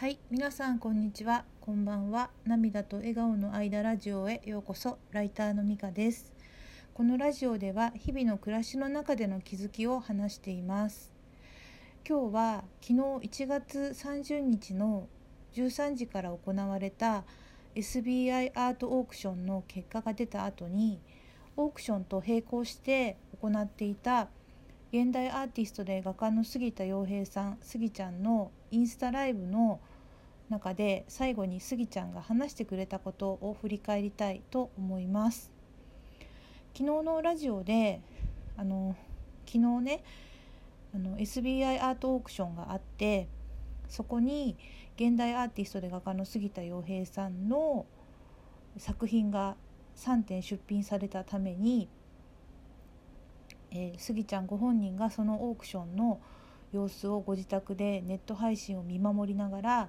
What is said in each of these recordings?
はい、皆さんこんにちは。こんばんは。涙と笑顔の間ラジオへようこそ。ライターのみかです。このラジオでは日々の暮らしの中での気づきを話しています。今日は昨日1月30日の13時から行われた SBI アートオークションの結果が出た後にオークションと並行して行っていた現代アーティストで画家の杉田洋平さん杉ちゃんのインスタライブの中で最後に杉ちゃんが話してくれたことを振り返りたいと思います。昨日のラジオであの昨日ねあの SBI アートオークションがあってそこに現代アーティストで画家の杉田洋平さんの作品が3点出品されたためにえー、スギちゃんご本人がそのオークションの様子をご自宅でネット配信を見守りながら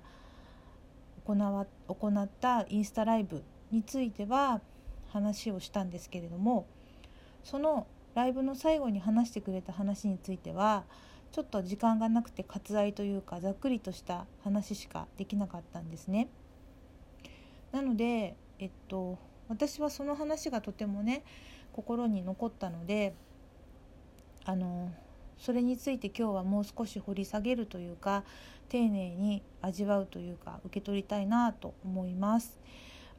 行わ行ったインスタライブについては話をしたんですけれどもそのライブの最後に話してくれた話についてはちょっと時間がなくて割愛というかざっくりとした話しかできなかったんですね。なので、えっと、私はその話がとてもね心に残ったのであのそれについて今日はもう少し掘り下げるというか丁寧に味わうというか受け取りたいなと思います。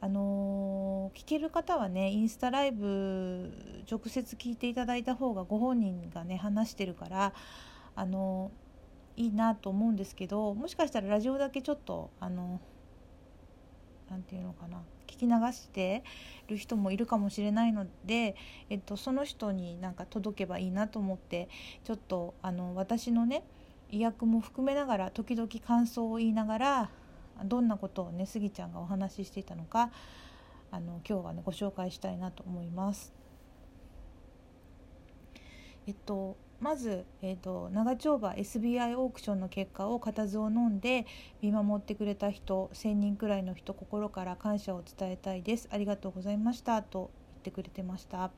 あの聞ける方はねインスタライブ直接聞いていただいた方がご本人がね話してるからあのいいなと思うんですけどもしかしたらラジオだけちょっとあのなんていうのかな聞き流してる人もいるかもしれないので、えっと、その人になんか届けばいいなと思ってちょっとあの私のね意訳も含めながら時々感想を言いながらどんなことをねスギちゃんがお話ししていたのかあの今日はねご紹介したいなと思います。えっとまず、えーと、長丁場 SBI オークションの結果を固唾を飲んで見守ってくれた人1,000人くらいの人心から感謝を伝えたいです。ありがとうございました。と言ってくれてました。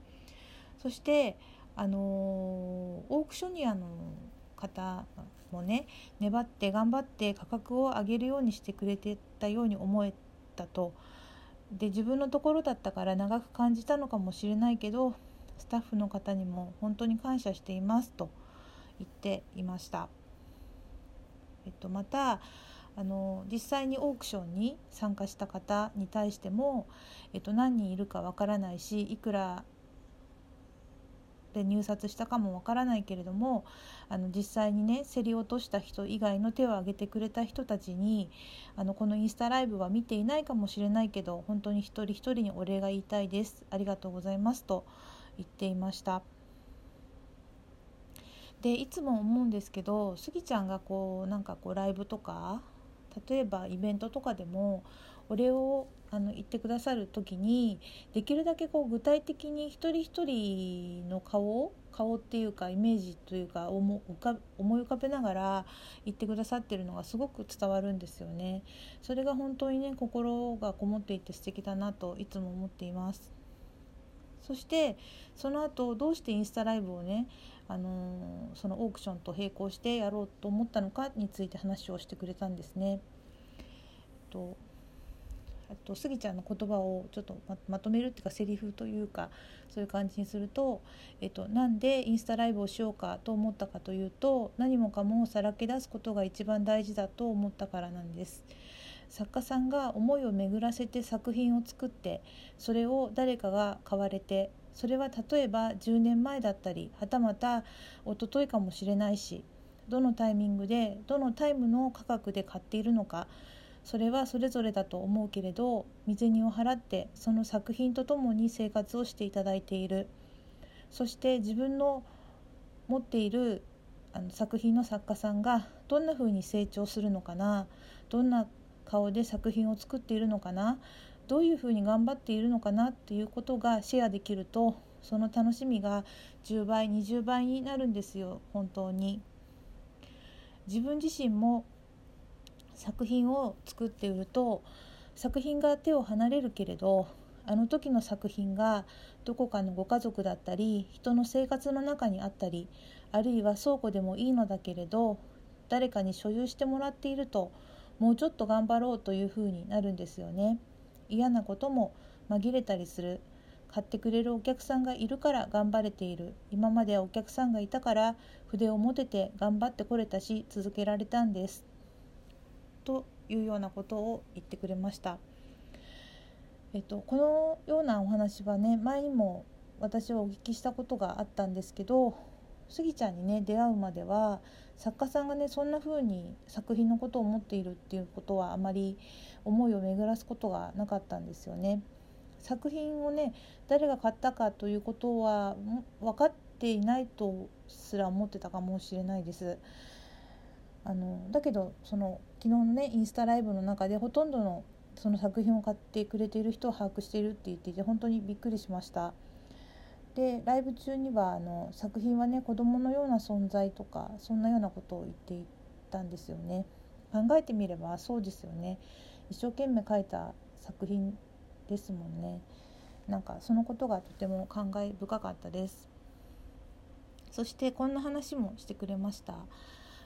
そしてあのー、オークショニアの方もね粘って頑張って価格を上げるようにしてくれてたように思えたと。で自分のところだったから長く感じたのかもしれないけどスタッフの方にも本当に感謝していますと言っていました。えっと、またあの実際にオークションに参加した方に対しても、えっと、何人いるかわからないしいくらで入札したかもわからないけれどもあの実際にね競り落とした人以外の手を挙げてくれた人たちにあのこのインスタライブは見ていないかもしれないけど本当に一人一人にお礼が言いたいですありがとうございますと言っていましたでいつも思うんですけどスギちゃんがこうなんかこうライブとか例えばイベントとかでもお礼をあの言ってくださる時にできるだけこう具体的に一人一人の顔顔っていうかイメージというか思い浮かべながら言ってくださってるのがすごく伝わるんですよね。それが本当にね心がこもっていて素敵だなといつも思っています。そしてその後どうしてインスタライブをね、あのー、そのオークションと並行してやろうと思ったのかについて話をしてくれたんですね。とあとスギちゃんの言葉をちょっとまとめるっていうかセリフというかそういう感じにすると、えっと、なんでインスタライブをしようかと思ったかというと何もかもさらけ出すことが一番大事だと思ったからなんです。作家さんが思いを巡らせて作品を作ってそれを誰かが買われてそれは例えば10年前だったりはたまた一昨日かもしれないしどのタイミングでどのタイムの価格で買っているのかそれはそれぞれだと思うけれど身銭を払ってその作品とともに生活をしていただいている。そして自分の持っているあの作品の作家さんがどんな風に成長するのかなどんな顔で作品を作っているのかな？どういうふうに頑張っているのかなっていうことがシェアできるとその楽しみが10倍20倍になるんですよ本当に。自分自身も作品を作って売ると作品が手を離れるけれどあの時の作品がどこかのご家族だったり人の生活の中にあったりあるいは倉庫でもいいのだけれど誰かに所有してもらっているともうちょっと頑張ろうというふうになるんですよね。嫌なことも紛れたりする買ってくれるお客さんがいるから頑張れている今まではお客さんがいたから筆を持てて頑張ってこれたし続けられたんですというようなことを言ってくれました。えっと、このようなお話はね前にも私はお聞きしたことがあったんですけどスギちゃんにね出会うまでは作家さんがねそんな風に作品のことを思っているっていうことはあまり思いを巡らすことがなかったんですよね。作品をね誰が買ったかということは分かっていないとすら思ってたかもしれないです。あのだけどその昨日のねインスタライブの中でほとんどのその作品を買ってくれている人を把握しているって言っていて本当にびっくりしました。でライブ中にはあの作品はね子供のような存在とかそんなようなことを言っていたんですよね。考えてみればそうですよね。一生懸命描いた作品ですもんねなんかそのことがとても感慨深かったですそしてこんな話もしてくれました、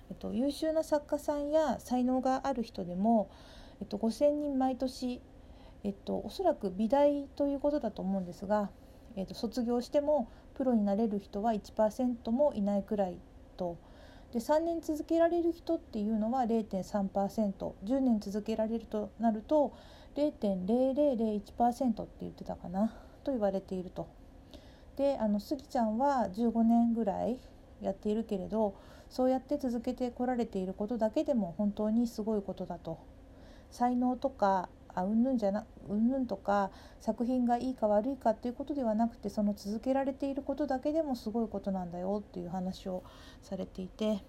えっと、優秀な作家さんや才能がある人でも、えっと、5,000人毎年、えっと、おそらく美大ということだと思うんですが、えっと、卒業してもプロになれる人は1%もいないくらいとで3年続けられる人っていうのは 0.3%10 年続けられるとなると0.0001%って言ってたかなと言われていると。であのスギちゃんは15年ぐらいやっているけれどそうやって続けてこられていることだけでも本当にすごいことだと。才能とかあうんぬんじゃなうんぬんとか作品がいいか悪いかっていうことではなくてその続けられていることだけでもすごいことなんだよっていう話をされていて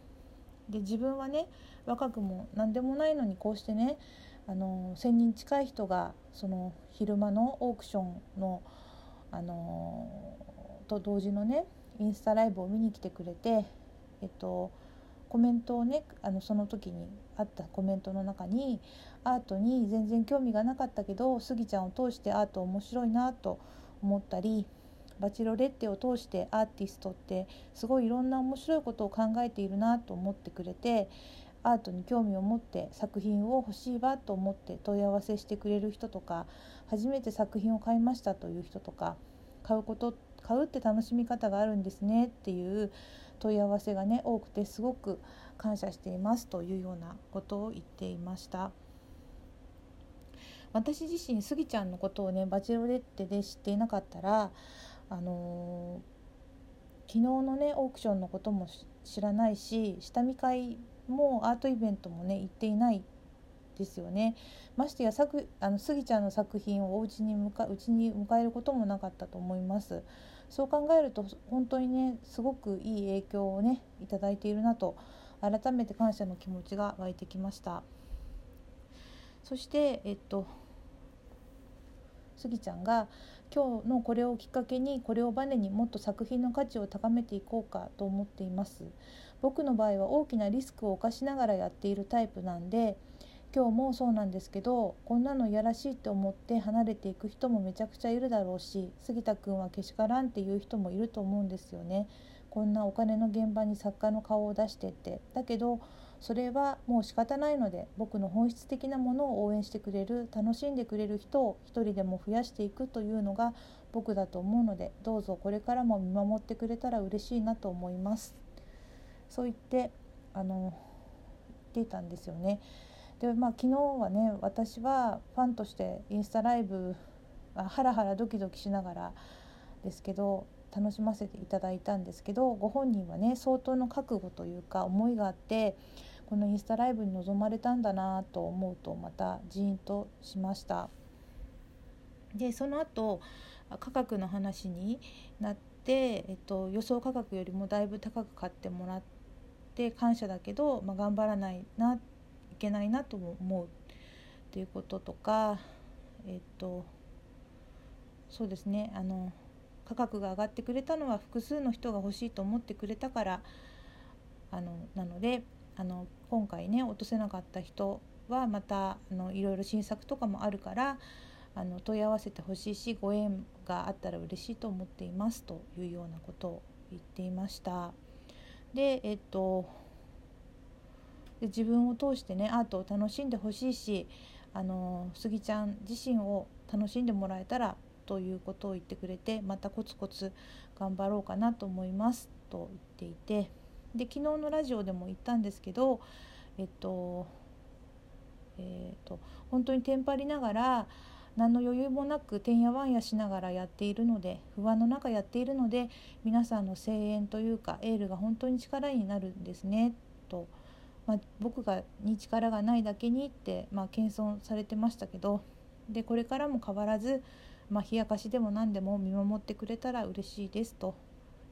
で自分はね若くも何でもないのにこうしてねあの1,000人近い人がその昼間のオークションのあのと同時のねインスタライブを見に来てくれて、えっと、コメントをねあのその時にあったコメントの中にアートに全然興味がなかったけどスギちゃんを通してアート面白いなと思ったりバチロレッテを通してアーティストってすごいいろんな面白いことを考えているなと思ってくれてアートに興味を持って作品を欲しいわと思って問い合わせしてくれる人とか初めて作品を買いましたという人とか買うこと買うって楽しみ方があるんですねっていう問い合わせがね多くてすごく感謝していますというようなことを言っていました。私自身スギちゃんのことをねバチェロレッテで知っていなかったらあのー、昨日のねオークションのことも知らないし下見会もアートイベントもね行っていないですよね。ましてや作あのスギちゃんの作品をお家に迎うちに迎えることもなかったと思います。そう考えると本当にねすごくいい影響をねいただいているなと改めて感謝の気持ちが湧いてきました。そしてえっとスギちゃんが今日のこれをきっかけにこれをバネにもっと作品の価値を高めていこうかと思っています。僕の場合は大きなリスクを冒しながらやっているタイプなんで今日もそうなんですけどこんなのいやらしいって思って離れていく人もめちゃくちゃいるだろうし杉田君はけしからんっていう人もいると思うんですよね。こんなお金の現場に作家の顔を出してってだけどそれはもう仕方ないので僕の本質的なものを応援してくれる楽しんでくれる人を一人でも増やしていくというのが僕だと思うのでどうぞこれからも見守ってくれたら嬉しいなと思います。そう言ってあの言っていたんですよね。でまあ昨日はね私はファンとしてインスタライブハラハラドキドキしながらですけど楽しませていただいたんですけどご本人はね相当の覚悟というか思いがあってこのインスタライブに臨まれたんだなと思うとまたジーンとしました。でその後価格の話になって、えっと、予想価格よりもだいぶ高く買ってもらって感謝だけど、まあ、頑張らないないけないなと思うっていうこととかえっとそうですねあの価格が上がってくれたのは複数の人が欲しいと思ってくれたからあのなのであの今回ね落とせなかった人はまたあのいろいろ新作とかもあるからあの問い合わせてほしいしご縁があったら嬉しいと思っていますというようなことを言っていました。でえっとで自分を通してねアートを楽しんでほしいしあのスギちゃん自身を楽しんでもらえたらということを言ってくれてまたコツコツ頑張ろうかなと思いますと言っていて。で昨日のラジオでも言ったんですけどえっとえーと、本当にテンパりながら何の余裕もなくてんやわんやしながらやっているので不安の中やっているので皆さんの声援というかエールが本当に力になるんですねとまあ、僕がに力がないだけにって、まあ、謙遜されてましたけどでこれからも変わらず、まあ、冷やかしでも何でも見守ってくれたら嬉しいですと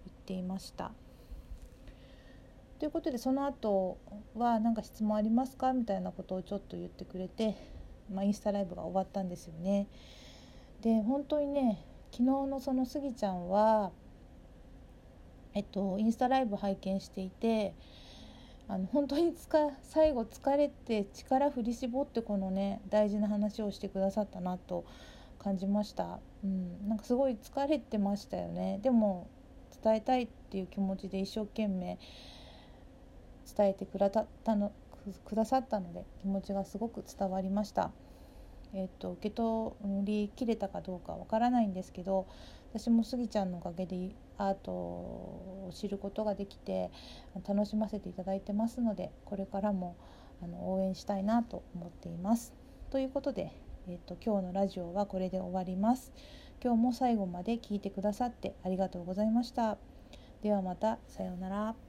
言っていました。ということでその後は何か質問ありますかみたいなことをちょっと言ってくれて、まあ、インスタライブが終わったんですよね。で本当にね昨日のそのスギちゃんはえっとインスタライブ拝見していてあの本当につか最後疲れて力振り絞ってこのね大事な話をしてくださったなと感じました、うん、なんかすごい疲れてましたよね。でも伝えたいっていう気持ちで一生懸命伝えてくださったのくださったので気持ちがすごく伝わりました。えーと、受け取りきれたかどうかわからないんですけど私もスギちゃんのおかげでアートを知ることができて楽しませていただいてますのでこれからもあの応援したいなと思っています。ということで、えーと、今日のラジオはこれで終わります。今日も最後まで聞いてくださってありがとうございました。ではまたさようなら。